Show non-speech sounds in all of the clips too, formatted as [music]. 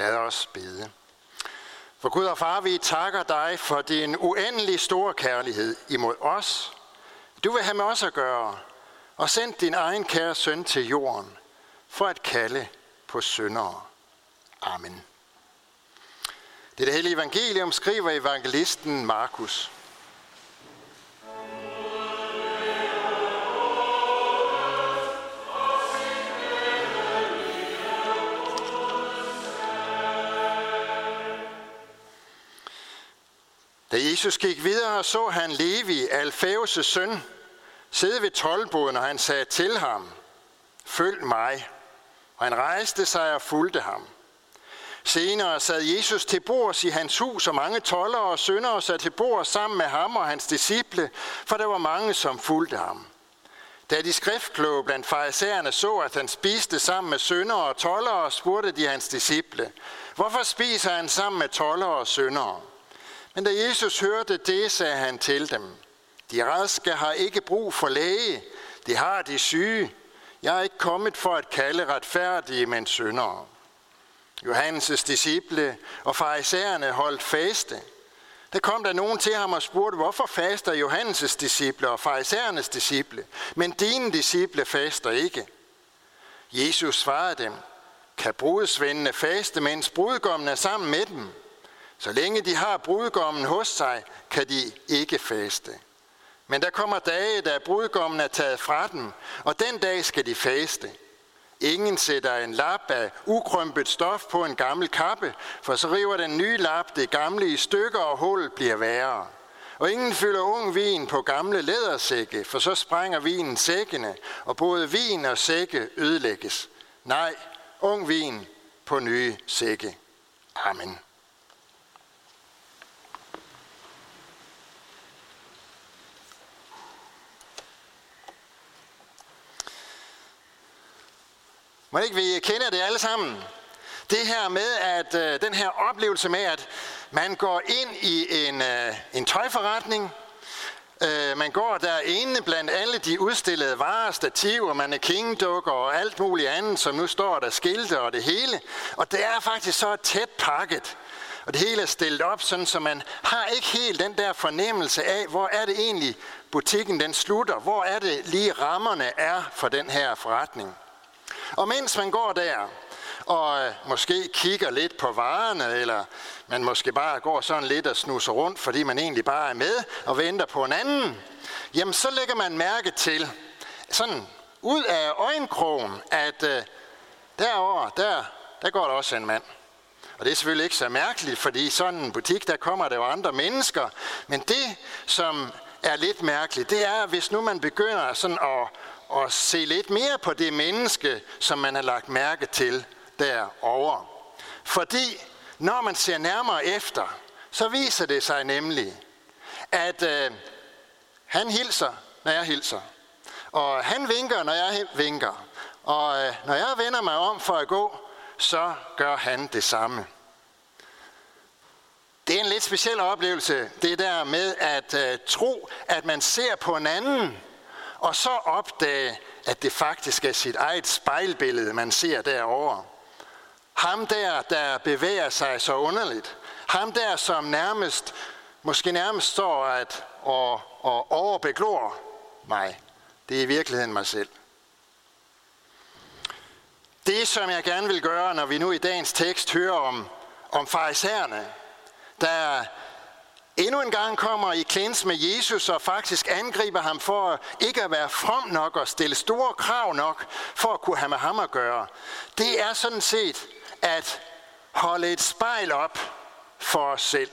Lad os bede. For Gud og Far, vi takker dig for din uendelig store kærlighed imod os. Du vil have med os at gøre, og send din egen kære søn til jorden, for at kalde på syndere. Amen. Det er det hellige evangelium, skriver evangelisten Markus. Da Jesus gik videre, så han Levi, Alfæus' søn, sidde ved tolvboden, og han sagde til ham, følg mig. Og han rejste sig og fulgte ham. Senere sad Jesus til bords i hans hus, og mange toller og syndere sad til bords sammen med ham og hans disciple, for der var mange, som fulgte ham. Da de skriftkloge blandt farisæerne så, at han spiste sammen med syndere og tollere, spurgte de hans disciple, hvorfor spiser han sammen med tollere og syndere? Men da Jesus hørte det, sagde han til dem, de raske har ikke brug for læge, de har de syge. Jeg er ikke kommet for at kalde retfærdige, men syndere. Johannes' disciple og farisæerne holdt faste. Der kom der nogen til ham og spurgte, hvorfor faster Johannes' disciple og farisæernes disciple, men dine disciple faster ikke? Jesus svarede dem, kan brudsvendene faste, mens brudgommen er sammen med dem? Så længe de har brudgommen hos sig, kan de ikke faste. Men der kommer dage, da brudgommen er taget fra dem, og den dag skal de faste. Ingen sætter en lap af ukrømpet stof på en gammel kappe, for så river den nye lap det gamle i stykker, og hullet bliver værre. Og ingen fylder ung vin på gamle lædersække, for så sprænger vinen sækkene, og både vin og sække ødelægges. Nej, ung vin på nye sække. Amen. Må ikke vi kender det alle sammen? Det her med, at øh, den her oplevelse med, at man går ind i en, øh, en tøjforretning, øh, man går derinde blandt alle de udstillede varer, stativer, mannequin-dukker og alt muligt andet, som nu står der skilte og det hele. Og det er faktisk så tæt pakket. Og det hele er stillet op, sådan så man har ikke helt den der fornemmelse af, hvor er det egentlig butikken den slutter, hvor er det lige rammerne er for den her forretning. Og mens man går der, og øh, måske kigger lidt på varerne, eller man måske bare går sådan lidt og snuser rundt, fordi man egentlig bare er med og venter på en anden, jamen så lægger man mærke til, sådan ud af øjenkrogen, at øh, derovre, der, der går der også en mand. Og det er selvfølgelig ikke så mærkeligt, fordi i sådan en butik, der kommer der jo andre mennesker. Men det, som er lidt mærkeligt, det er, hvis nu man begynder sådan at, at se lidt mere på det menneske, som man har lagt mærke til derovre. Fordi når man ser nærmere efter, så viser det sig nemlig, at øh, han hilser, når jeg hilser. Og han vinker, når jeg vinker. Og øh, når jeg vender mig om for at gå, så gør han det samme. Det er en lidt speciel oplevelse, det der med at øh, tro, at man ser på en anden, og så opdage, at det faktisk er sit eget spejlbillede, man ser derovre. Ham der, der bevæger sig så underligt. Ham der, som nærmest, måske nærmest står at, og, og overbeglor mig. Det er i virkeligheden mig selv. Det, som jeg gerne vil gøre, når vi nu i dagens tekst hører om, om farisæerne, der endnu en gang kommer i klins med Jesus og faktisk angriber ham for ikke at være from nok og stille store krav nok for at kunne have med ham at gøre. Det er sådan set at holde et spejl op for os selv.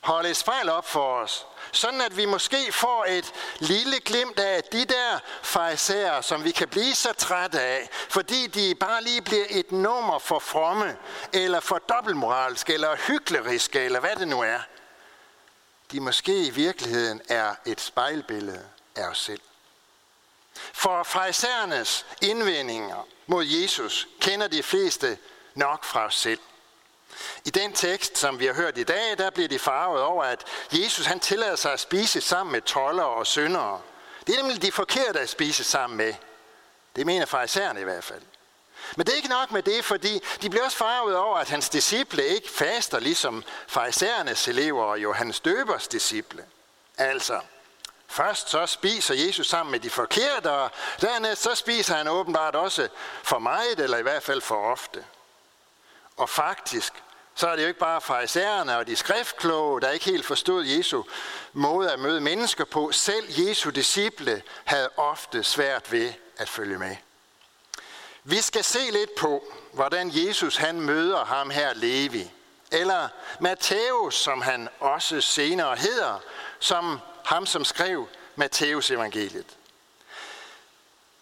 Holde et spejl op for os. Sådan at vi måske får et lille glimt af de der farisæer, som vi kan blive så trætte af, fordi de bare lige bliver et nummer for fromme, eller for dobbeltmoralske, eller hykleriske, eller hvad det nu er de måske i virkeligheden er et spejlbillede af os selv. For farisæernes indvendinger mod Jesus kender de fleste nok fra os selv. I den tekst, som vi har hørt i dag, der bliver de farvet over, at Jesus han tillader sig at spise sammen med toller og syndere. Det er nemlig de forkerte at spise sammen med. Det mener farisæerne i hvert fald. Men det er ikke nok med det, fordi de bliver også farvet over, at hans disciple ikke faster ligesom farisæernes elever og Johannes Døbers disciple. Altså, først så spiser Jesus sammen med de forkerte, og dernæst så spiser han åbenbart også for meget, eller i hvert fald for ofte. Og faktisk, så er det jo ikke bare farisæerne og de skriftkloge, der ikke helt forstod Jesu måde at møde mennesker på. Selv Jesu disciple havde ofte svært ved at følge med. Vi skal se lidt på, hvordan Jesus han møder ham her Levi, eller Matthæus, som han også senere hedder, som ham, som skrev Matthæus evangeliet.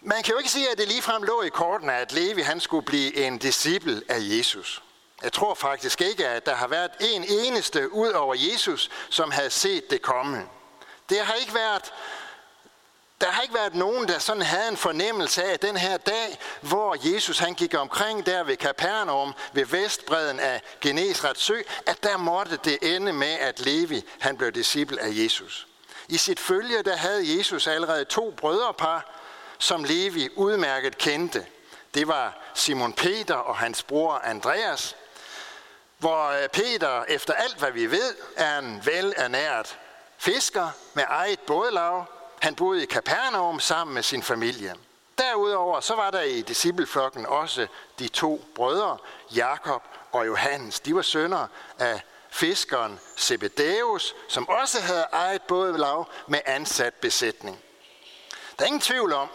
Man kan jo ikke sige, at det ligefrem lå i kortene, at Levi han skulle blive en disciple af Jesus. Jeg tror faktisk ikke, at der har været en eneste ud over Jesus, som havde set det komme. Det har ikke været der har ikke været nogen, der sådan havde en fornemmelse af, at den her dag, hvor Jesus han gik omkring der ved Kapernaum, ved vestbredden af Genesrets sø, at der måtte det ende med, at Levi han blev disciple af Jesus. I sit følge, der havde Jesus allerede to brødrepar, som Levi udmærket kendte. Det var Simon Peter og hans bror Andreas, hvor øh, Peter, efter alt hvad vi ved, er en velernæret fisker med eget bådlag. Han boede i Kapernaum sammen med sin familie. Derudover så var der i discipleflokken også de to brødre, Jakob og Johannes. De var sønner af fiskeren Zebedeus, som også havde ejet bådlag med ansat besætning. Der er ingen tvivl om,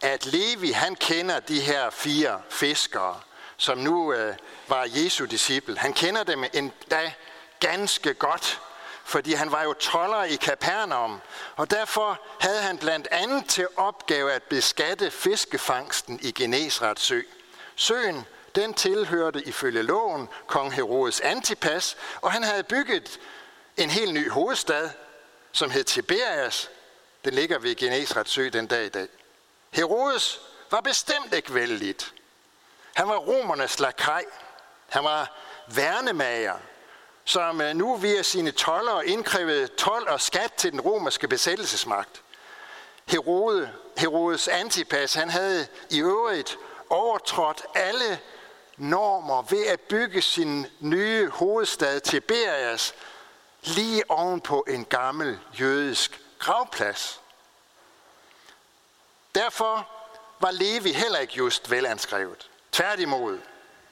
at Levi han kender de her fire fiskere, som nu øh, var Jesu disciple. Han kender dem endda ganske godt, fordi han var jo toller i Kapernaum, og derfor havde han blandt andet til opgave at beskatte fiskefangsten i Genesrets sø. Søen, den tilhørte ifølge loven kong Herodes Antipas, og han havde bygget en helt ny hovedstad, som hed Tiberias. Den ligger ved Genesrets sø den dag i dag. Herodes var bestemt ikke vældigt. Han var romernes lakaj. Han var værnemager, som øh, nu via sine toller indkrævede told og skat til den romerske besættelsesmagt. Herode, Herodes Antipas, han havde i øvrigt overtrådt alle normer ved at bygge sin nye hovedstad Tiberias lige oven på en gammel jødisk gravplads. Derfor var Levi heller ikke just velanskrevet. Tværtimod,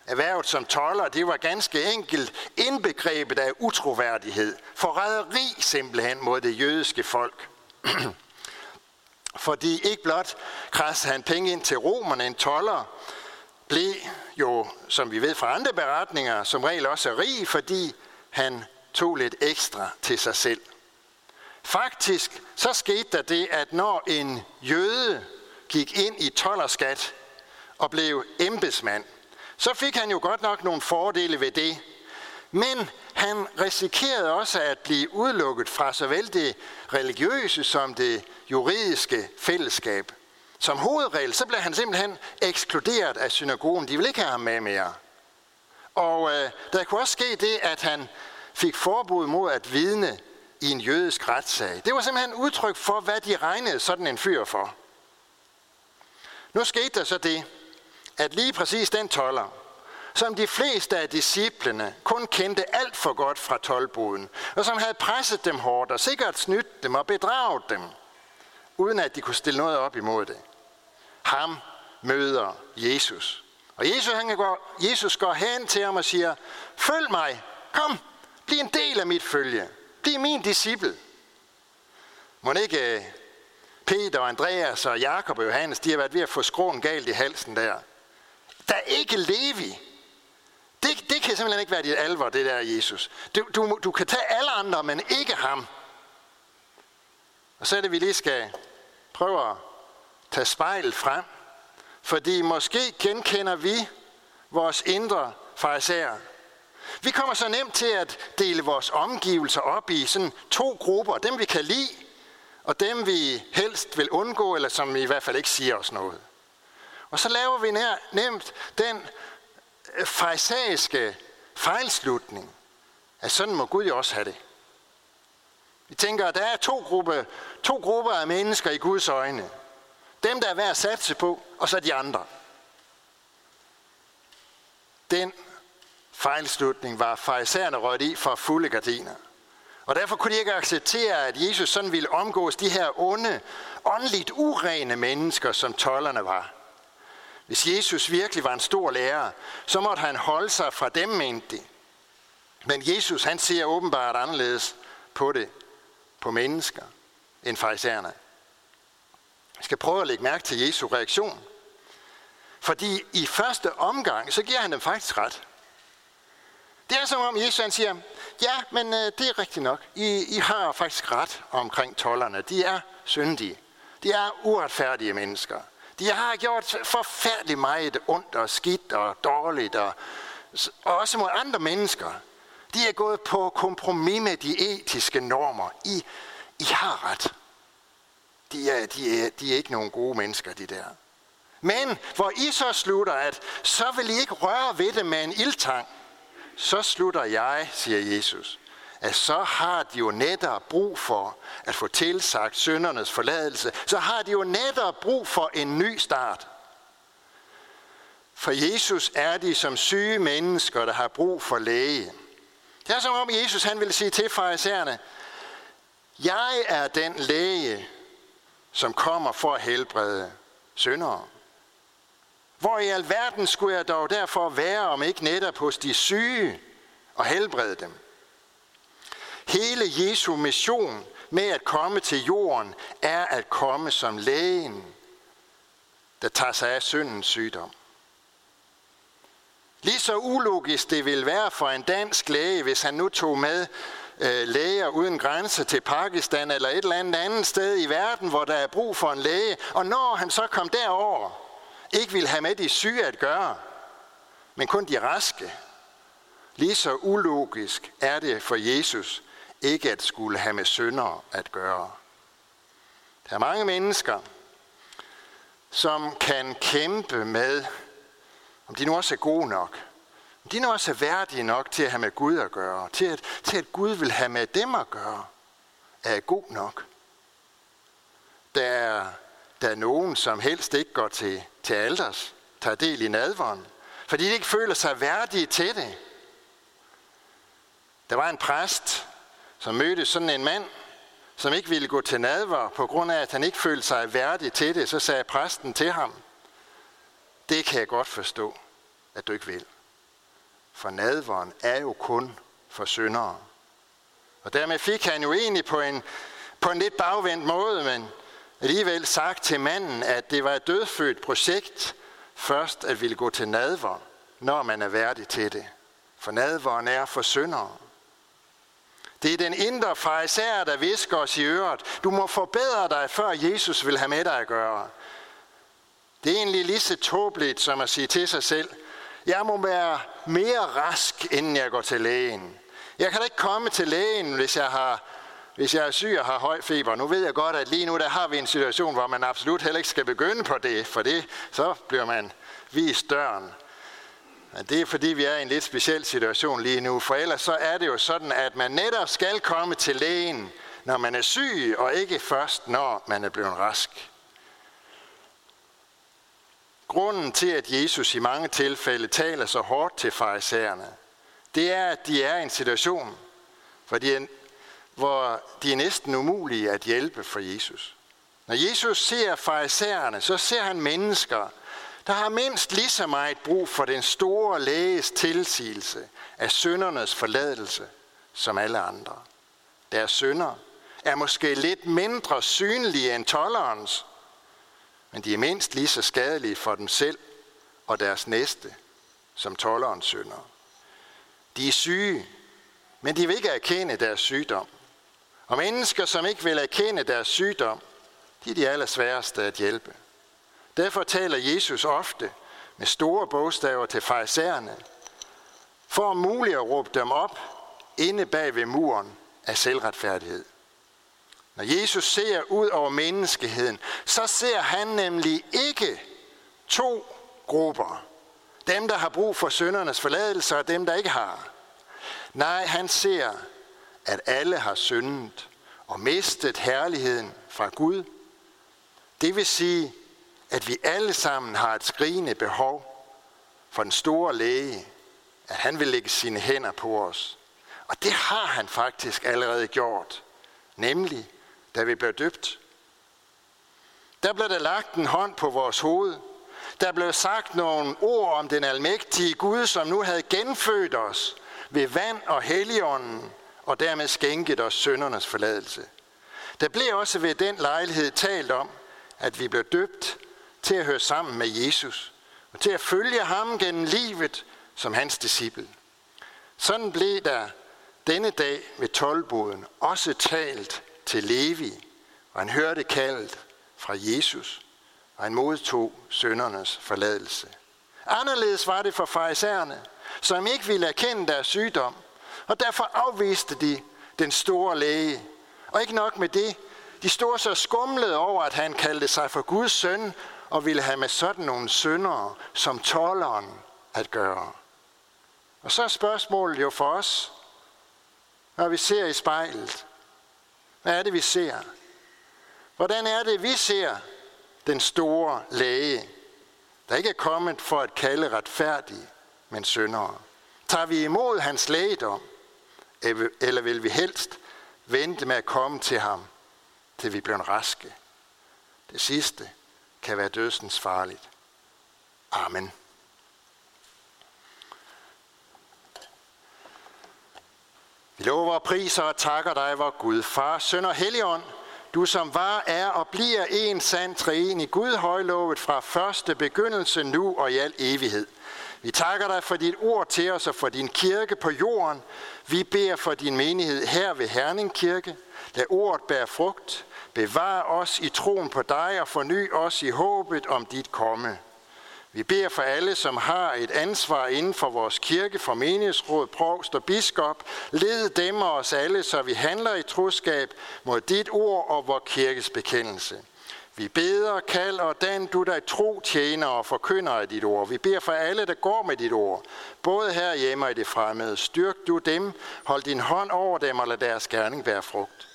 erhvervet som toller, det var ganske enkelt indbegrebet af utroværdighed, forræderi simpelthen mod det jødiske folk. [clears throat] Fordi ikke blot kræste han penge ind til romerne, en toller, blev jo, som vi ved fra andre beretninger, som regel også rig, fordi han tog lidt ekstra til sig selv. Faktisk så skete der det, at når en jøde gik ind i tollerskat og blev embedsmand, så fik han jo godt nok nogle fordele ved det. Men han risikerede også at blive udelukket fra såvel det religiøse som det juridiske fællesskab. Som hovedregel, så blev han simpelthen ekskluderet af synagogen. De ville ikke have ham med mere. Og øh, der kunne også ske det, at han fik forbud mod at vidne i en jødisk retssag. Det var simpelthen udtryk for, hvad de regnede sådan en fyr for. Nu skete der så det, at lige præcis den toller, som de fleste af disciplene kun kendte alt for godt fra tolvboden, og som havde presset dem hårdt og sikkert snydt dem og bedraget dem, uden at de kunne stille noget op imod det. Ham møder Jesus. Og Jesus, han går, Jesus går hen til ham og siger, følg mig, kom, bliv en del af mit følge, bliv min disciple. Må ikke øh, Peter og Andreas og Jakob og Johannes, de har været ved at få skroen galt i halsen der. Der er ikke Levi. Det, det kan simpelthen ikke være dit alvor, det der Jesus. Du, du, du kan tage alle andre, men ikke ham. Og så er det, vi lige skal prøve at tage spejlet frem. Fordi måske genkender vi vores indre farisæer. Vi kommer så nemt til at dele vores omgivelser op i sådan to grupper. Dem vi kan lide, og dem vi helst vil undgå, eller som i hvert fald ikke siger os noget. Og så laver vi nær, nemt den øh, farisæiske fejlslutning, at sådan må Gud jo også have det. Vi tænker, at der er to gruppe, to grupper af mennesker i Guds øjne. Dem, der er værd at satse på, og så de andre. Den fejlslutning var farisæerne rødt i for fulde gardiner. Og derfor kunne de ikke acceptere, at Jesus sådan ville omgås de her onde, åndeligt urene mennesker, som tollerne var. Hvis Jesus virkelig var en stor lærer, så måtte han holde sig fra dem, mente de. Men Jesus, han ser åbenbart anderledes på det, på mennesker, end farisæerne. Vi skal prøve at lægge mærke til Jesu reaktion. Fordi i første omgang, så giver han dem faktisk ret. Det er som om Jesus han siger, ja, men øh, det er rigtigt nok. I, I har faktisk ret omkring tollerne. De er syndige. De er uretfærdige mennesker. De har gjort forfærdeligt meget ondt og skidt og dårligt, og, og også mod andre mennesker. De er gået på kompromis med de etiske normer. I, I har ret. De er, de, er, de er ikke nogen gode mennesker, de der. Men hvor I så slutter, at så vil I ikke røre ved det med en ildtang, så slutter jeg, siger Jesus, at så har de jo netop brug for at få tilsagt søndernes forladelse. Så har de jo netop brug for en ny start. For Jesus er de som syge mennesker, der har brug for læge. Det er som om Jesus han ville sige til farisæerne, jeg er den læge, som kommer for at helbrede syndere. Hvor i alverden skulle jeg dog derfor være, om ikke netop hos de syge og helbrede dem? Hele Jesu mission med at komme til jorden er at komme som lægen, der tager sig af syndens sygdom. Lige så ulogisk det vil være for en dansk læge, hvis han nu tog med øh, læger uden grænse til Pakistan eller et eller andet andet sted i verden, hvor der er brug for en læge, og når han så kom derover, ikke vil have med de syge at gøre, men kun de raske. Lige så ulogisk er det for Jesus ikke at skulle have med syndere at gøre. Der er mange mennesker, som kan kæmpe med, om de nu også er gode nok, om de nu også er værdige nok til at have med Gud at gøre, til at, til at Gud vil have med dem at gøre, er god nok. Der er, der er nogen, som helst ikke går til, til alders, tager del i nadvånd, fordi de ikke føler sig værdige til det. Der var en præst, som mødte sådan en mand, som ikke ville gå til nadver, på grund af, at han ikke følte sig værdig til det, så sagde præsten til ham, det kan jeg godt forstå, at du ikke vil. For nadveren er jo kun for syndere. Og dermed fik han jo egentlig på en, på en lidt bagvendt måde, men alligevel sagt til manden, at det var et dødfødt projekt først at ville gå til nadver, når man er værdig til det. For nadveren er for syndere. Det er den indre fariser, der visker os i øret. Du må forbedre dig, før Jesus vil have med dig at gøre. Det er egentlig lige så tåbeligt som at sige til sig selv, jeg må være mere rask, inden jeg går til lægen. Jeg kan da ikke komme til lægen, hvis jeg, har, hvis jeg er syg og har høj feber. Nu ved jeg godt, at lige nu der har vi en situation, hvor man absolut heller ikke skal begynde på det, for det, så bliver man vist døren. Det er fordi, vi er i en lidt speciel situation lige nu, for ellers så er det jo sådan, at man netop skal komme til lægen, når man er syg, og ikke først, når man er blevet rask. Grunden til, at Jesus i mange tilfælde taler så hårdt til farisæerne, det er, at de er i en situation, hvor de er, hvor de er næsten umulige at hjælpe for Jesus. Når Jesus ser farisæerne, så ser han mennesker, der har mindst lige så meget brug for den store læges tilsigelse af søndernes forladelse som alle andre. Deres sønder er måske lidt mindre synlige end tollerens, men de er mindst lige så skadelige for dem selv og deres næste som tollerens sønder. De er syge, men de vil ikke erkende deres sygdom. Og mennesker, som ikke vil erkende deres sygdom, de er de allersværeste at hjælpe. Derfor taler Jesus ofte med store bogstaver til farisæerne, for om muligt at råbe dem op inde bag ved muren af selvretfærdighed. Når Jesus ser ud over menneskeheden, så ser han nemlig ikke to grupper. Dem, der har brug for søndernes forladelse, og dem, der ikke har. Nej, han ser, at alle har syndet og mistet herligheden fra Gud. Det vil sige, at vi alle sammen har et skrigende behov for den store læge, at han vil lægge sine hænder på os. Og det har han faktisk allerede gjort, nemlig da vi blev døbt. Der blev der lagt en hånd på vores hoved. Der blev sagt nogle ord om den almægtige Gud, som nu havde genfødt os ved vand og helligånden, og dermed skænket os søndernes forladelse. Der blev også ved den lejlighed talt om, at vi blev døbt til at høre sammen med Jesus, og til at følge ham gennem livet som hans disciple. Sådan blev der denne dag ved tolvboden også talt til Levi, og han hørte kaldet fra Jesus, og han modtog søndernes forladelse. Anderledes var det for farisæerne, som ikke ville erkende deres sygdom, og derfor afviste de den store læge. Og ikke nok med det, de stod så skumlede over, at han kaldte sig for Guds søn, og ville have med sådan nogle syndere som tolleren at gøre. Og så er spørgsmålet jo for os, når vi ser i spejlet. Hvad er det, vi ser? Hvordan er det, vi ser den store læge, der ikke er kommet for at kalde retfærdige, men syndere? Tager vi imod hans lægedom, eller vil vi helst vente med at komme til ham, til vi bliver raske? Det sidste kan være dødsens farligt. Amen. Vi lover og priser og takker dig, vor Gud, Far, Søn og Helligånd, du som var, er og bliver en sand træen i Gud højlovet fra første begyndelse nu og i al evighed. Vi takker dig for dit ord til os og for din kirke på jorden. Vi beder for din menighed her ved Herning Kirke. Lad ordet bære frugt. Bevar os i troen på dig og forny os i håbet om dit komme. Vi beder for alle, som har et ansvar inden for vores kirke, for menighedsråd, provst og biskop. Led dem og os alle, så vi handler i troskab mod dit ord og vor kirkes bekendelse. Vi beder, kald og dan du dig tro tjener og forkynder af dit ord. Vi beder for alle, der går med dit ord, både her hjemme og i det fremmede. Styrk du dem, hold din hånd over dem og lad deres gerning være frugt.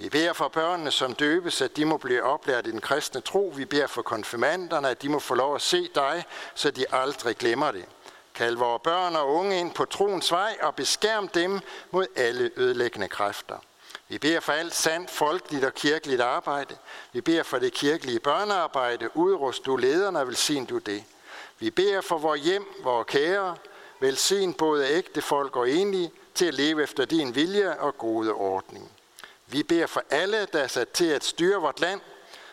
Vi beder for børnene, som døbes, at de må blive oplært i den kristne tro. Vi beder for konfirmanderne, at de må få lov at se dig, så de aldrig glemmer det. Kald vores børn og unge ind på troens vej og beskærm dem mod alle ødelæggende kræfter. Vi beder for alt sandt, folkeligt og kirkeligt arbejde. Vi beder for det kirkelige børnearbejde. Udrust du lederne velsign du det. Vi beder for vores hjem, vores kære. Velsign både ægte folk og enlige til at leve efter din vilje og gode ordning. Vi beder for alle, der er sat til at styre vort land,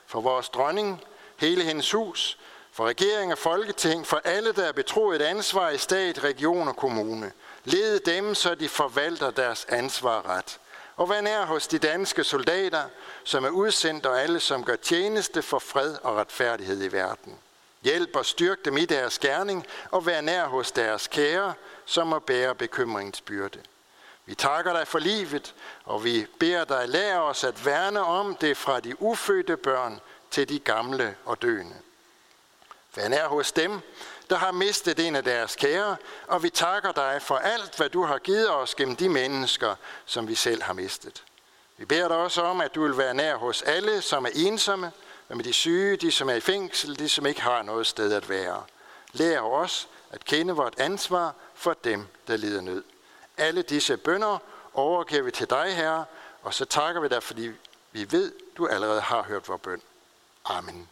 for vores dronning, hele hendes hus, for regering og folketing, for alle, der er betroet et ansvar i stat, region og kommune. Led dem, så de forvalter deres ansvar ret. Og vær nær hos de danske soldater, som er udsendt, og alle, som gør tjeneste for fred og retfærdighed i verden. Hjælp og styrk dem i deres gerning, og vær nær hos deres kære, som må bære bekymringsbyrde. Vi takker dig for livet, og vi beder dig lære os at værne om det fra de ufødte børn til de gamle og døende. Vær nær hos dem, der har mistet en af deres kære, og vi takker dig for alt, hvad du har givet os gennem de mennesker, som vi selv har mistet. Vi beder dig også om, at du vil være nær hos alle, som er ensomme, med de syge, de som er i fængsel, de som ikke har noget sted at være. Lær os at kende vort ansvar for dem, der lider nød. Alle disse bønder overgiver vi til dig, Herre, og så takker vi dig, fordi vi ved, du allerede har hørt vores bøn. Amen.